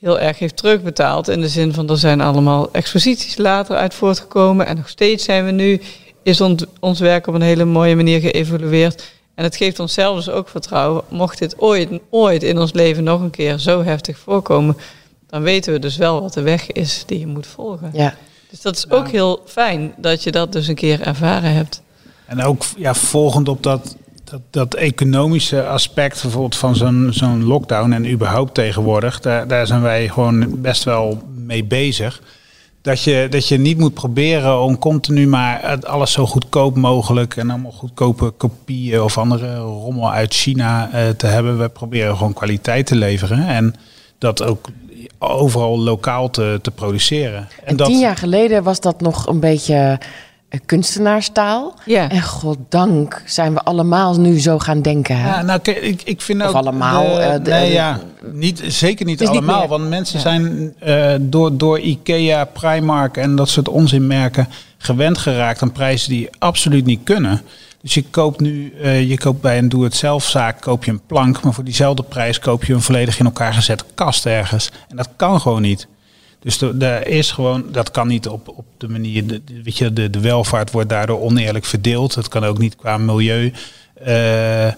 heel erg heeft terugbetaald. In de zin van, er zijn allemaal exposities later uit voortgekomen. En nog steeds zijn we nu, is ont- ons werk op een hele mooie manier geëvolueerd. En het geeft onszelf dus ook vertrouwen. Mocht dit ooit, ooit in ons leven nog een keer zo heftig voorkomen... dan weten we dus wel wat de weg is die je moet volgen. Ja. Dus dat is ook heel fijn dat je dat dus een keer ervaren hebt. En ook ja, volgend op dat, dat, dat economische aspect bijvoorbeeld van zo'n zo'n lockdown en überhaupt tegenwoordig, daar, daar zijn wij gewoon best wel mee bezig. Dat je, dat je niet moet proberen om continu maar alles zo goedkoop mogelijk en allemaal goedkope kopieën of andere rommel uit China eh, te hebben. We proberen gewoon kwaliteit te leveren en dat ook overal lokaal te, te produceren. En dat, tien jaar geleden was dat nog een beetje kunstenaarstaal. Ja. En goddank zijn we allemaal nu zo gaan denken. Hè? Ja, nou, ik, ik vind Of ook... allemaal, de- eh, de- nee, ja, niet, zeker niet allemaal. want mensen Ja. zijn eh, door, door Ikea, Primark en dat soort onzinmerken gewend geraakt aan prijzen die absoluut niet kunnen. Dus je koopt nu, eh, je koopt bij een doe-het-zelf-zaak koop je een plank, maar voor diezelfde prijs koop je een volledig in elkaar gezette kast ergens. En dat kan gewoon niet. Dus er is gewoon, dat kan niet op, op de manier, de, weet je, de, de welvaart wordt daardoor oneerlijk verdeeld. Het kan ook niet qua milieu Eh,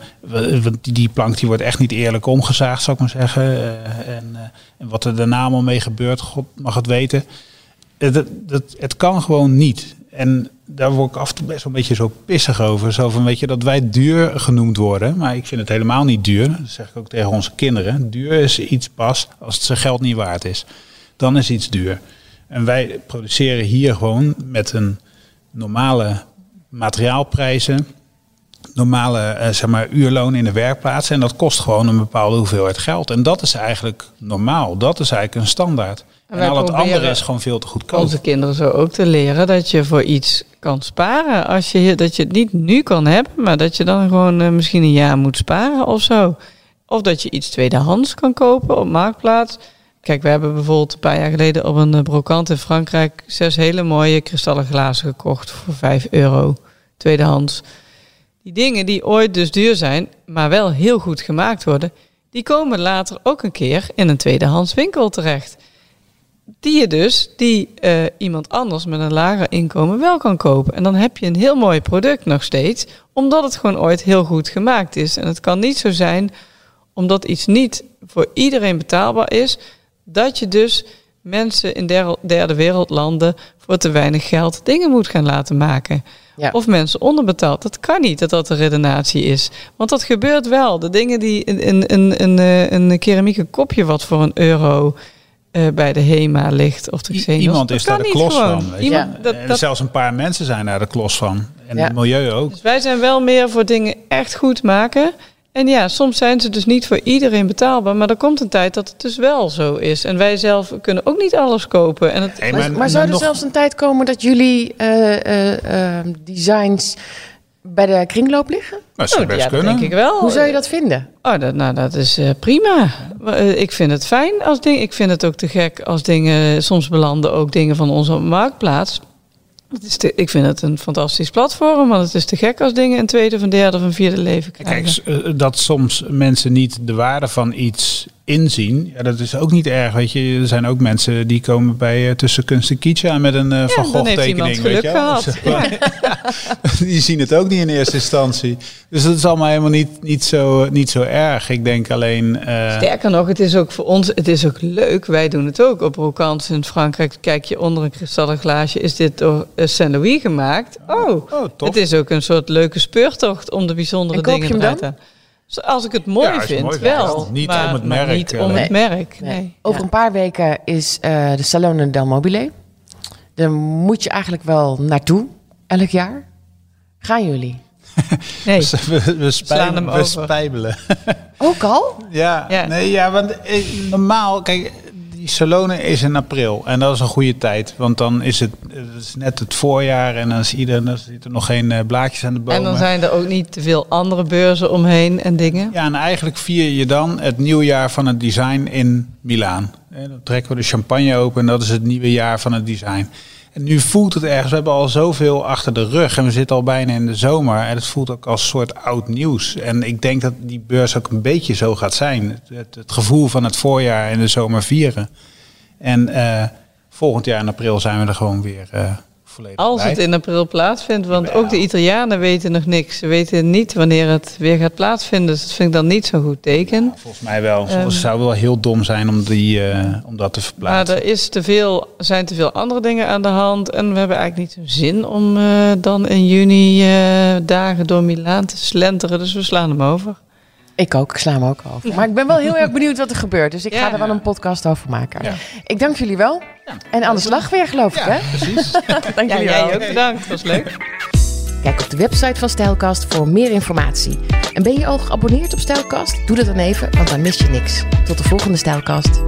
want die, plank die wordt echt niet eerlijk omgezaagd, zou ik maar zeggen. Eh, en, eh, en wat er daarna allemaal mee gebeurt, God mag het weten. Het, dat, het kan gewoon niet. En daar word ik af en toe best wel een beetje zo pissig over. Zo van, weet je, dat wij duur genoemd worden. Maar ik vind het helemaal niet duur. Dat zeg ik ook tegen onze kinderen. Duur is iets pas als het zijn geld niet waard is. Dan is iets duur. En wij produceren hier gewoon met een normale materiaalprijzen normale uh, zeg maar, uurloon in de werkplaats. En dat kost gewoon een bepaalde hoeveelheid geld. En dat is eigenlijk normaal. Dat is eigenlijk een standaard. En, en al het andere is gewoon veel te goedkoop. Onze kinderen zo ook te leren dat je voor iets kan sparen. Als je, dat je het niet nu kan hebben, maar dat je dan gewoon uh, misschien een jaar moet sparen of zo. Of dat je iets tweedehands kan kopen op Marktplaats. Kijk, we hebben bijvoorbeeld een paar jaar geleden op een brokant in Frankrijk zes hele mooie kristallen glazen gekocht voor 5 euro tweedehands. Die dingen die ooit dus duur zijn, maar wel heel goed gemaakt worden, die komen later ook een keer in een tweedehands winkel terecht. Die je dus, die uh, iemand anders met een lager inkomen wel kan kopen. En dan heb je een heel mooi product nog steeds, omdat het gewoon ooit heel goed gemaakt is. En het kan niet zo zijn, omdat iets niet voor iedereen betaalbaar is, dat je dus mensen in derde wereldlanden voor te weinig geld dingen moet gaan laten maken. Ja. Of mensen onderbetaald. Dat kan niet dat dat de redenatie is. Want dat gebeurt wel. De dingen die een, een, een, een, eh, een keramieke kopje wat voor een euro uh, bij de HEMA ligt. Of de Xenos, Iemand is daar de klos gewoon. van. Iemand, ja. dat, dat, zelfs een paar mensen zijn daar de klos van. En het milieu ook. Dus wij zijn wel meer voor dingen echt goed maken. En ja, soms zijn ze dus niet voor iedereen betaalbaar. Maar er komt een tijd dat het dus wel zo is. En wij zelf kunnen ook niet alles kopen. En het... Hey, maar, maar, zou er zelfs een tijd komen dat jullie uh, uh, uh, designs bij de kringloop liggen? Dat zou oh, best ja, kunnen. denk ik wel. Hoe zou je dat vinden? Oh, dat, nou, dat is uh, prima. Uh, ik vind het fijn als dingen. Ik vind het ook te gek als dingen. Soms belanden ook dingen van onze marktplaats het is te, ik vind het een fantastisch platform, want het is te gek als dingen een tweede, of een derde of een vierde leven krijgen. Kijk, eh, dat soms mensen niet de waarde van iets inzien, ja, dat is ook niet erg. Weet je, er zijn ook mensen die komen bij uh, tussen kunst en kitsch aan met een uh, Van Gogh tekening. Weet je? Gehad. Ja. die zien het ook niet in eerste instantie. Dus dat is allemaal helemaal niet, niet, zo, niet zo erg. Ik denk alleen. Uh... Sterker nog, het is ook voor ons, het is ook leuk. Wij doen het ook op Rokans in Frankrijk. Kijk je onder een kristallen glaasje, is dit door Saint Louis gemaakt? Oh, oh het is ook een soort leuke speurtocht om de bijzondere dingen te doen. Als ik het mooi vind, wel. Niet maar, om het merk. Niet om het merk. Nee. Over een paar weken is uh, de Salone del Mobile. Daar moet je eigenlijk wel naartoe, elk jaar. Gaan jullie? Nee, we, we, spijbelen, we spijbelen. Ook al? Ja, ja, nee, ja, want eh, normaal, kijk, Salone is in april. En dat is een goede tijd. Want dan is het, het is net het voorjaar en dan, is iedereen, dan zitten er nog geen uh, blaadjes aan de bomen. En dan zijn er ook niet te veel andere beurzen omheen en dingen. Ja, en eigenlijk vier je dan het nieuwjaar van het design in Milaan. Dan trekken we de champagne open en dat is het nieuwe jaar van het design. En nu voelt het ergens, we hebben al zoveel achter de rug en we zitten al bijna in de zomer. En het voelt ook als soort oud nieuws. En ik denk dat die beurs ook een beetje zo gaat zijn. Het, gevoel van het voorjaar en de zomer vieren. En uh, volgend jaar in april zijn we er gewoon weer uh, als het in april plaatsvindt, want ook de Italianen weten nog niks. Ze weten niet wanneer het weer gaat plaatsvinden. Dus dat vind ik dan niet zo'n goed teken. volgens mij wel. Um, het zou wel heel dom zijn om, die, uh, om dat te verplaatsen. Maar er is te veel, zijn te veel andere dingen aan de hand. En we hebben eigenlijk niet zo'n zin om uh, dan in juni uh, dagen door Milaan te slenteren. Dus we slaan hem over. Ik ook, ik sla hem ook over. Maar ik ben wel heel erg benieuwd wat er gebeurt. Dus ik ga er wel een podcast over maken. Ja. Ik dank jullie wel. En aan de slag weer, geloof ik, hè? precies. dank jullie wel. Jij ook bedankt, dat was leuk. Kijk op de website van Stijlkast voor meer informatie. En ben je al geabonneerd op Stijlkast? Doe dat dan even, want dan mis je niks. Tot de volgende Stijlkast.